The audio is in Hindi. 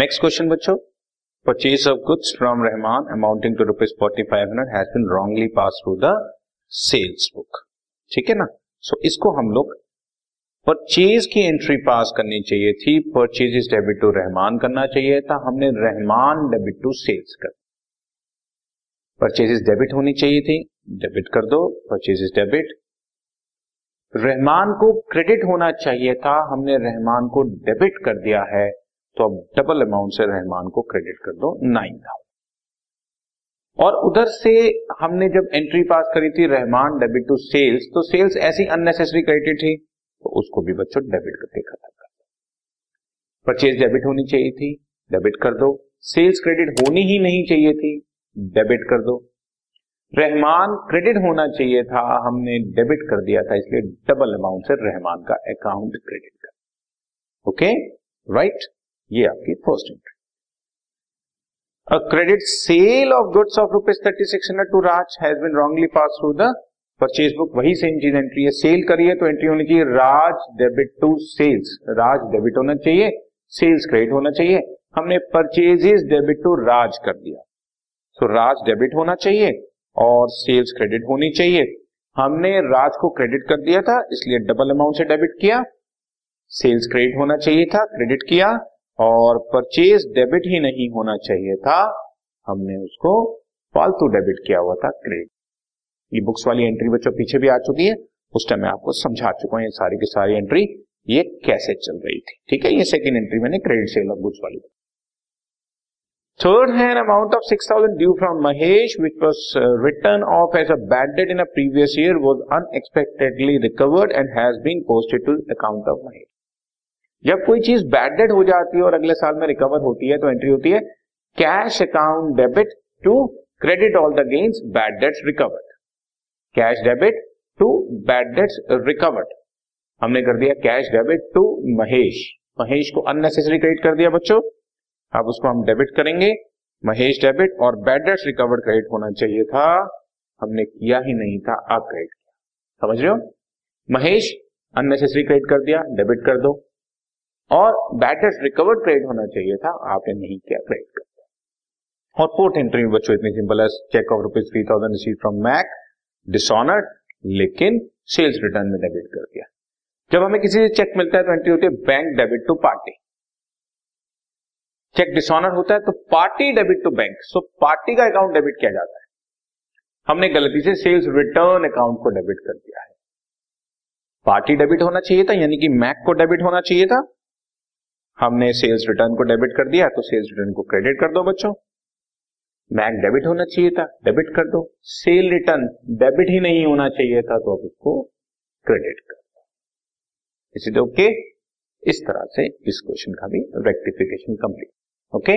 नेक्स्ट क्वेश्चन बच्चों. Purchase of goods from Rahman amounting to rupees forty five hundred has been wrongly pass through the sales book ठीक है ना? सो so, इसको हम लोग परचेज की एंट्री पास करनी चाहिए थी. Purchase is debit to Rahman करना चाहिए था. हमने रहमान डेबिट टू सेल्स कर. परचेज इज़ डेबिट होनी चाहिए थी. डेबिट कर दो. परचेज इज़ डेबिट रहमान को क्रेडिट होना चाहिए था. हमने रहमान को डेबिट कर दिया है. तो अब डबल अमाउंट से रहमान को क्रेडिट कर दो नाइन और उधर से हमने जब एंट्री पास करी थी रहमान डेबिट टू सेल्स तो सेल्स ऐसी अननेसेसरी क्रेडिट थी तो उसको भी बच्चों डेबिट करके खत्म कर दो। परचेज डेबिट होनी चाहिए थी डेबिट कर दो। सेल्स क्रेडिट होनी ही नहीं चाहिए थी डेबिट कर दो। रहमान क्रेडिट होना चाहिए था, हमने डेबिट कर दिया था, इसलिए डबल अमाउंट से रहमान का अकाउंट क्रेडिट कर। ओके राइट ये आपकी first entry a credit sale of goods of rupees thirty six hundred to Raj has been wrongly pass through the purchase book वही सेम चीज़ एंट्री है. सेल करिए तो एंट्री होनी चाहिए Raj debit to sales Raj debit होना चाहिए सेल्स क्रेडिट होना चाहिए. हमने परचेजेस डेबिट टू राज कर दिया. सो so, राज डेबिट होना चाहिए और सेल्स क्रेडिट होनी चाहिए. हमने राज को क्रेडिट कर दिया था इसलिए डबल अमाउंट से डेबिट किया. सेल्स क्रेडिट होना चाहिए था क्रेडिट किया. और परचेज डेबिट ही नहीं होना चाहिए था, हमने उसको फालतू डेबिट किया हुआ था क्रेडिट ये बुक्स वाली एंट्री बच्चों पीछे भी आ चुकी है, उस टाइम मैं आपको समझा चुका हूँ ये सारी की सारी एंट्री ये कैसे चल रही थी। ठीक है, ये सेकेंड एंट्री मैंने क्रेडिट सेल ऑफ़ बुक्स वाली। थर्ड है amount of six thousand due from Mahesh which was return of as a bad debt in a previous year was unexpectedly recovered and has been posted to account of Mahesh जब कोई चीज़ बैड डेट हो जाती है और अगले साल में रिकवर होती है तो एंट्री होती है cash account debit to credit all the gains bad debts recovered cash debit to bad debts recovered हमने कर दिया cash debit to Mahesh. Mahesh को अननेसेसरी क्रेडिट कर दिया बच्चों। अब उसको हम डेबिट करेंगे। महेश डेबिट और बैड डेट्स रिकवर्ड क्रेडिट होना चाहिए था। हमने किया ही नहीं था अब क्रेडिट किया। समझ रहे हो? महेश अननेसेसरी क्रेडिट कर दिया डेबिट कर दो। और बैटर्स रिकवर्ड क्रेडिट होना चाहिए था, आपने नहीं किया क्रेडिट कर और फोर्थ एंट्री में बच्चों, इतनी सिंपल है cheque of rupees three thousand receive from Mac dishonoured लेकिन सेल्स रिटर्न में डेबिट कर दिया। जब हमें किसी से चेक मिलता है तो एंट्री होती है bank debit to party cheque dishonour होता है तो party debit to bank so party का अकाउंट डेबिट किया जाता है। हमने गलती से सेल्स रिटर्न अकाउंट को डेबिट कर दिया है। पार्टी डेबिट होना चाहिए था, यानी कि मैक को डेबिट होना चाहिए था। हमने सेल्स रिटर्न को डेबिट कर दिया तो सेल्स रिटर्न को क्रेडिट कर दो बच्चों। बैंक डेबिट होना चाहिए था डेबिट कर दो। सेल रिटर्न डेबिट ही नहीं होना चाहिए था तो अब उसको क्रेडिट कर दो। इसी ओके इस तरह से इस क्वेश्चन का भी rectification complete okay